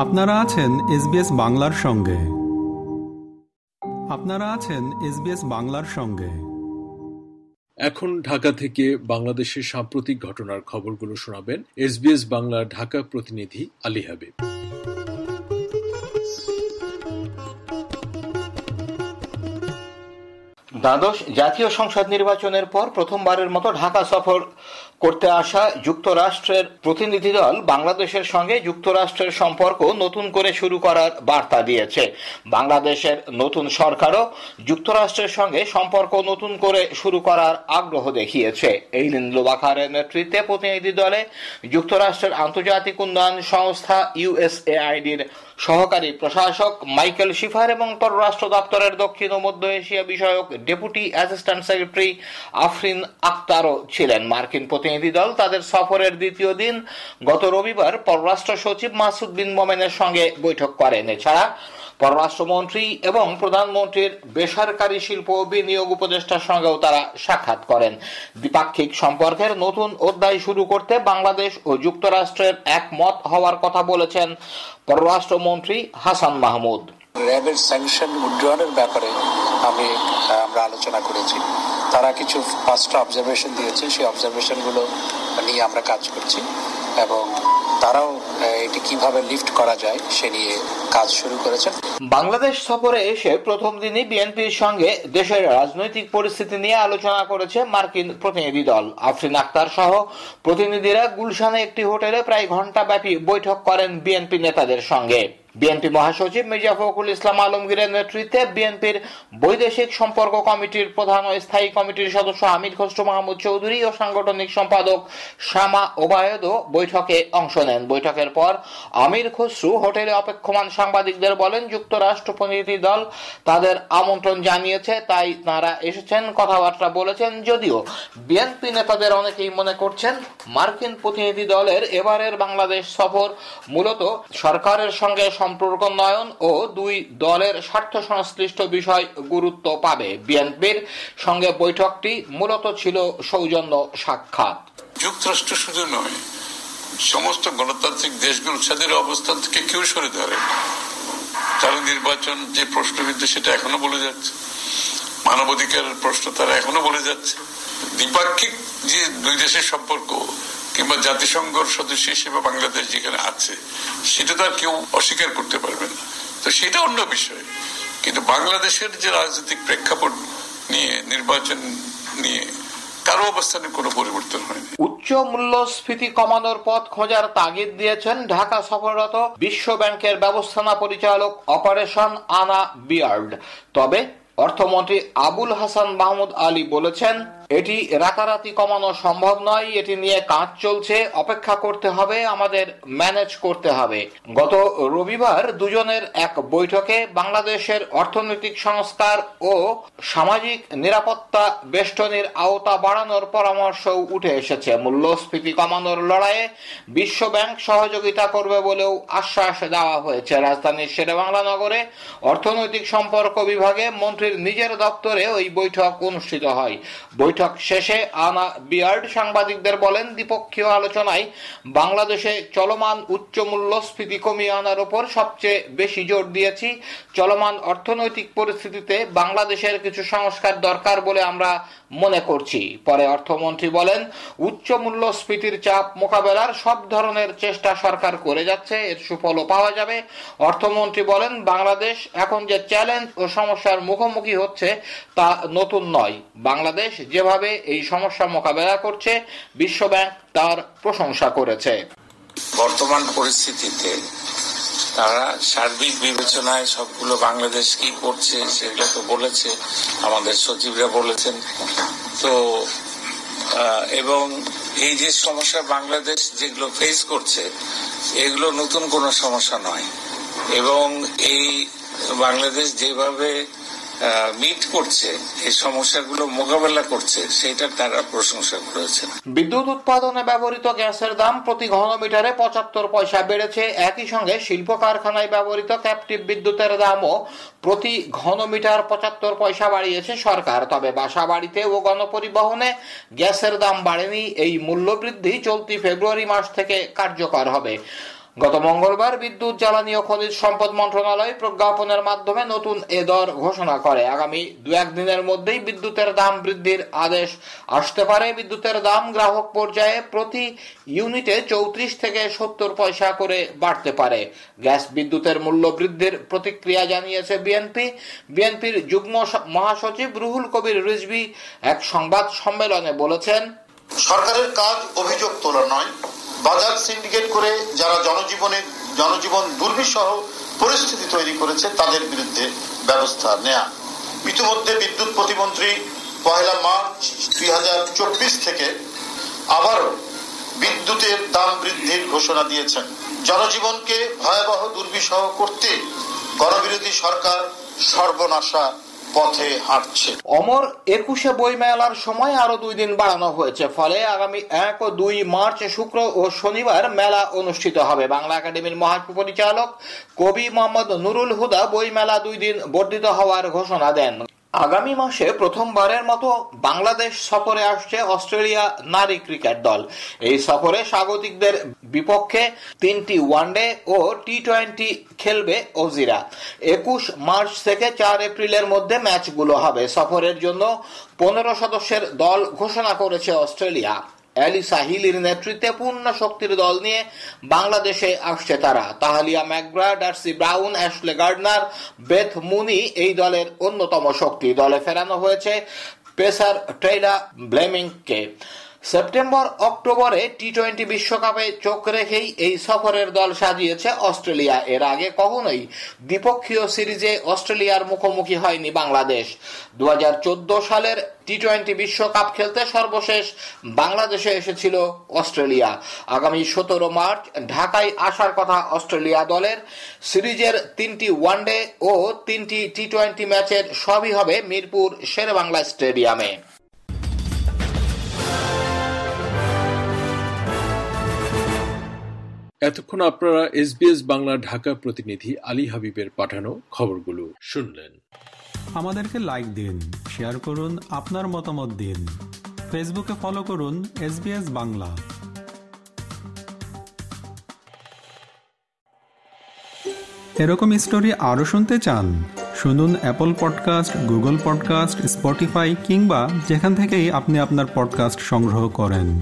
আপনারা আছেন এসবিএস বাংলার সঙ্গে। আপনারা আছেন এসবিএস বাংলার সঙ্গে। এখন ঢাকা থেকে বাংলাদেশের সাম্প্রতিক ঘটনার খবরগুলো শোনাবেন এসবিএস বাংলার ঢাকা প্রতিনিধি আলী হাবিব। দ্বাদশ জাতীয় সংসদ নির্বাচনের পর প্রথমবারের মতো ঢাকা সফর করতে আসা যুক্তরাষ্ট্রের প্রতিনিধি দল বাংলাদেশের সঙ্গে যুক্তরাষ্ট্রের সম্পর্ক নতুন করে শুরু করার বার্তা দিয়েছে। বাংলাদেশের নতুন সরকারও যুক্তরাষ্ট্রের সঙ্গে সম্পর্ক নতুন করে শুরু করার আগ্রহ দেখিয়েছে। এই লিন্দ্লোবাখারের নেতৃত্বে প্রতিনিধি দলে যুক্তরাষ্ট্রের আন্তর্জাতিক উন্নয়ন সংস্থা ইউএসএআইডির সহকারী প্রশাসক মাইকেল শিফার এবং পররাষ্ট্র দপ্তরের দক্ষিণ ও মধ্য এশিয়া বিষয়ক ডেপুটি অ্যাসিস্ট্যান্ট সেক্রেটারি আফরিন আক্তারও ছিলেন। মার্কিন প্রতিনিধি দল তাদের সফরের দ্বিতীয় দিন গত রবিবার পররাষ্ট্র সচিব মাসুদ বিন মোমেনের সঙ্গে বৈঠক করেন। এছাড়া পররাষ্ট্রমন্ত্রী এবং প্রধানমন্ত্রীর বেসরকারি শিল্প বিনিয়োগ উপদেষ্টার সঙ্গেও তারা সাক্ষাৎ করেন। দ্বিপাক্ষিক সম্পর্কের নতুন অধ্যায় শুরু করতে বাংলাদেশ ও যুক্তরাষ্ট্রের একমত হওয়ার কথা বলেছেন পররাষ্ট্রমন্ত্রী হাসান মাহমুদ। র্যাবের স্যাংশন উড্ডয়নের ব্যাপারে আমি আমরা আলোচনা করেছি। তারা কিছু ফার্স্ট অবজারভেশন দিয়েছে। সেই অবজারভেশনগুলো নিয়ে আমরা কাজ করছি এবং তারাও এটি কীভাবে লিফট করা যায় সে নিয়ে কাজ শুরু করেছেন বাংলাদেশ সফরে এসে প্রথম দিনই বিএনপির সঙ্গে দেশের রাজনৈতিক পরিস্থিতি নিয়ে আলোচনা করেছে মার্কিন প্রতিনিধি দল। আফরিন আক্তার সহ প্রতিনিধিরা গুলশানে একটি হোটেলে প্রায় ঘণ্টা ব্যাপী বৈঠক করেন বিএনপি নেতাদের সঙ্গে। বিএনপি মহাসচিব মির্জা ফখরুল ইসলাম আলমগীরের নেতৃত্বে বিএনপির বৈদেশিক সম্পর্ক কমিটির প্রধান ও স্থায়ী কমিটির সদস্য আমির খসরু মাহমুদ চৌধুরী ও সাংগঠনিক সম্পাদক শামা ওবায়দও বৈঠকে অংশ নেন। বৈঠকের পর আমির খসরু হোটেলে অপেক্ষমান সাংবাদিকদের বলেন, যুক্তরাষ্ট্র প্রতিনিধি দল তাদের আমন্ত্রণ জানিয়েছে, তাই তারা এসেছেন। কথাবার্তা বলেছেন, যদিও বিএনপি নেতাদের অনেকেই মনে করছেন, মার্কিন প্রতিনিধি দলের এবারের বাংলাদেশ সফর মূলত সরকারের সঙ্গে সম্পর্ক নয়ন ও দুই দলের স্বার্থ সংশ্লিষ্ট বিষয় গুরুত্ব পাবে। বিএনপির সঙ্গে বৈঠকটি মূলত ছিল সৌজন্য সাক্ষাৎ। যুক্তরাষ্ট্র শুধু নয়, সমস্ত গণতান্ত্রিক দেশগুলো তাদের অবস্থান থেকে কেউ সরে ধরে তারা নির্বাচন যে প্রশ্নবিদ্ধ সেটা এখনও বলে যাচ্ছে, মানবাধিকারের প্রশ্ন তারা এখনও বলে যাচ্ছে। দ্বিপাক্ষিক যে দুই দেশের সম্পর্ক কিংবা জাতিসংঘর সদস্য হিসেবে বাংলাদেশ যেখানে আছে, সেটা তো আর কেউ অস্বীকার করতে পারবে না। তো সেটা অন্য বিষয়। কিন্তু বাংলাদেশের যে রাজনৈতিক প্রেক্ষাপট নিয়ে, নির্বাচন নিয়ে কারও অবস্থানে কোনো পরিবর্তন হয়নি। উচ্চ মূল্যস্ফীতি কমানোর পথ খোঁজার তাগিদ দিয়েছেন ঢাকা সফররত বিশ্ব ব্যাংকের ব্যবস্থাপনা পরিচালক অপারেশন আনা বিয়ার্ড। তবে অর্থমন্ত্রী আবুল হাসান মাহমুদ আলী বলেছেন এটি রাতারাতি কমানো সম্ভব নয়। এটি নিয়ে কাজ চলছে। অপেক্ষা করতে হবে, আমাদের ম্যানেজ করতে হবে। গত রবিবার দুজনের এক বৈঠকে বাংলাদেশের অর্থনৈতিক সংস্কার ও সামাজিক নিরাপত্তা বেষ্টনীর আওতা বাড়ানোর পরামর্শ উঠে এসেছে। মূল্যস্ফীতি কমানোর লড়াইয়ে বিশ্ব ব্যাংক সহযোগিতা করবে বলেও আশ্বাস দেওয়া হয়েছে। রাজধানীর শেরেবাংলা নগরে অর্থনৈতিক সম্পর্ক বিভাগে মন্ত্রীর নিজের দপ্তরে ওই বৈঠক অনুষ্ঠিত হয়। বৈঠক বৈঠক শেষে আনা বিয়ার্ড সাংবাদিকদের বলেন, দ্বিপক্ষীয় আলোচনায় বাংলাদেশে চলমান উচ্চ মূল্যস্ফীতি কমিয়ে আনার উপর সবচেয়ে বেশি জোর দিয়েছি। চলমান অর্থনৈতিক পরিস্থিতিতে বাংলাদেশের কিছু সংস্কার দরকার বলে আমরা মনে করছি। পরে অর্থমন্ত্রী বলেন, উচ্চ মূল্যস্ফীতির চাপ মোকাবেলার সব ধরনের চেষ্টা সরকার করে যাচ্ছে, এর সুফলও পাওয়া যাবে। অর্থমন্ত্রী বলেন, বাংলাদেশ এখন যে চ্যালেঞ্জ ও সমস্যার মুখোমুখি হচ্ছে তা নতুন নয়। বাংলাদেশ যেভাবে এই সমস্যা মোকাবেলা করছে, বিশ্বব্যাংক তার প্রশংসা করেছে। বর্তমান পরিস্থিতিতে তারা সার্বিক বিবেচনায় সবগুলো বাংলাদেশ কি করছে সেগুলো তো বলেছে, আমাদের সচিবরা বলেছেন। তো এবং এই যে সমস্যা বাংলাদেশ যেগুলো ফেস করছে, এগুলো নতুন কোনো সমস্যা নয়। এবং এই বাংলাদেশ যেভাবে মিট করছে, এই সমস্যাগুলো মোকাবেলা করছে সেটার তারা প্রশংসা করেছে বিদ্যুৎ উৎপাদনে ব্যবহৃত গ্যাসের দাম প্রতি ঘনমিটারে পঁচাত্তর পয়সা বেড়েছে। একই সঙ্গে শিল্প কারখানায় ব্যবহৃত ক্যাপটিভ বিদ্যুতের দামও প্রতি ঘনমিটার পঁচাত্তর পয়সা বাড়িয়েছে সরকার। তবে বাসা বাড়িতে ও গণপরিবহনে গ্যাসের দাম বাড়েনি, এই মূল্য বৃদ্ধি চলতি ফেব্রুয়ারি মাস থেকে কার্যকর হবে। গত মঙ্গলবার বিদ্যুৎ, জ্বালানি ও খনিজ সম্পদ মন্ত্রণালয় প্রজ্ঞাপনের মাধ্যমে নতুন এ দর ঘোষণা করে। আগামী দু একদিনের মধ্যেই বিদ্যুতের দাম বৃদ্ধির আদেশ আসতে পারে। বিদ্যুতের দাম গ্রাহক পর্যায়ে প্রতি ইউনিটে চৌত্রিশ থেকে সত্তর পয়সা করে বাড়তে পারে। গ্যাস বিদ্যুতের মূল্য বৃদ্ধির প্রতিক্রিয়া জানিয়েছে বিএনপি। বিএনপির যুগ্ম মহাসচিব রুহুল কবির রিজভি এক সংবাদ সম্মেলনে বলেছেন, সরকারের কাজ অভিযোগ তোলা নয় বাজার সিন্ডিকেট করে যারা জনজীবনে, জনজীবন দুর্বিষহ পরিস্থিতি তৈরি করেছে, তাদের বিরুদ্ধে ব্যবস্থা নেয়া। ইতিমধ্যে বিদ্যুৎ প্রতিমন্ত্রী পয়লা মার্চ দুই হাজার চব্বিশ থেকে আবারও বিদ্যুতের দাম বৃদ্ধির ঘোষণা দিয়েছেন। জনজীবনকে ভয়াবহ দুর্বিষহ করতে গণবিরোধী সরকার সর্বনাশা পথে হাঁটছে। অমর একুশে বই মেলার সময় আরও দুই দিন বাড়ানো হয়েছে। ফলে আগামী এক ও দুই মার্চ, শুক্র ও শনিবার মেলা অনুষ্ঠিত হবে। বাংলা একাডেমির মহাপরিচালক কবি মোহাম্মদ নুরুল হুদা বই মেলা দুই দিন বর্ধিত হওয়ার ঘোষণা দেন। আগামী মাসে প্রথমবারের মতো বাংলাদেশ সফরে আসছে অস্ট্রেলিয়া নারী ক্রিকেট দল। এই সফরে স্বাগতিকদের বিপক্ষে তিনটি ওয়ানডে ও টি টোয়েন্টি খেলবে অজিরা একুশ মার্চ থেকে চার এপ্রিলের মধ্যে ম্যাচগুলো হবে। সফরের জন্য পনেরো সদস্যের দল ঘোষণা করেছে অস্ট্রেলিয়া। অ্যালিসা হিলির নেতৃত্বে পূর্ণ শক্তির দল নিয়ে বাংলাদেশে আসছে তারা। Tahlia McGrath Darcie Brown, Ashleigh Gardner, Beth Mooney এই দলের অন্যতম শক্তি। দলে ফেরানো হয়েছে পেসার ট্রেডা ব্লেমিংকে। সেপ্টেম্বর, অক্টোবরে টি টোয়েন্টি বিশ্বকাপে চোখ রেখেই এই সফরের দল সাজিয়েছে অস্ট্রেলিয়া। এর আগে কখনোই দ্বিপক্ষীয় সিরিজে অস্ট্রেলিয়ার মুখোমুখি হয়নি বাংলাদেশ। দুহাজার চোদ্দ সালের টি টোয়েন্টি বিশ্বকাপ খেলতে সর্বশেষ বাংলাদেশে এসেছিল অস্ট্রেলিয়া। আগামী সতেরো মার্চ ঢাকায় আসার কথা অস্ট্রেলিয়া দলের। সিরিজের তিনটি ওয়ানডে ও তিনটি টি টোয়েন্টি ম্যাচের সবই হবে মিরপুর শেরেবাংলা স্টেডিয়ামে। এতক্ষণ আপনারা এসবিএস বাংলা ঢাকা প্রতিনিধি আলী হাবিবের পাঠানো খবরগুলো শুনলেন। আমাদেরকে লাইক দিন শেয়ার করুন, আপনার মতামত দিন। ফেসবুকে ফলো করুন এস বাংলা। এরকম স্টোরি আরও শুনতে চান, শুনুন Apple podcast Google podcast Spotify কিংবা যেখান থেকেই আপনি আপনার পডকাস্ট সংগ্রহ করেন।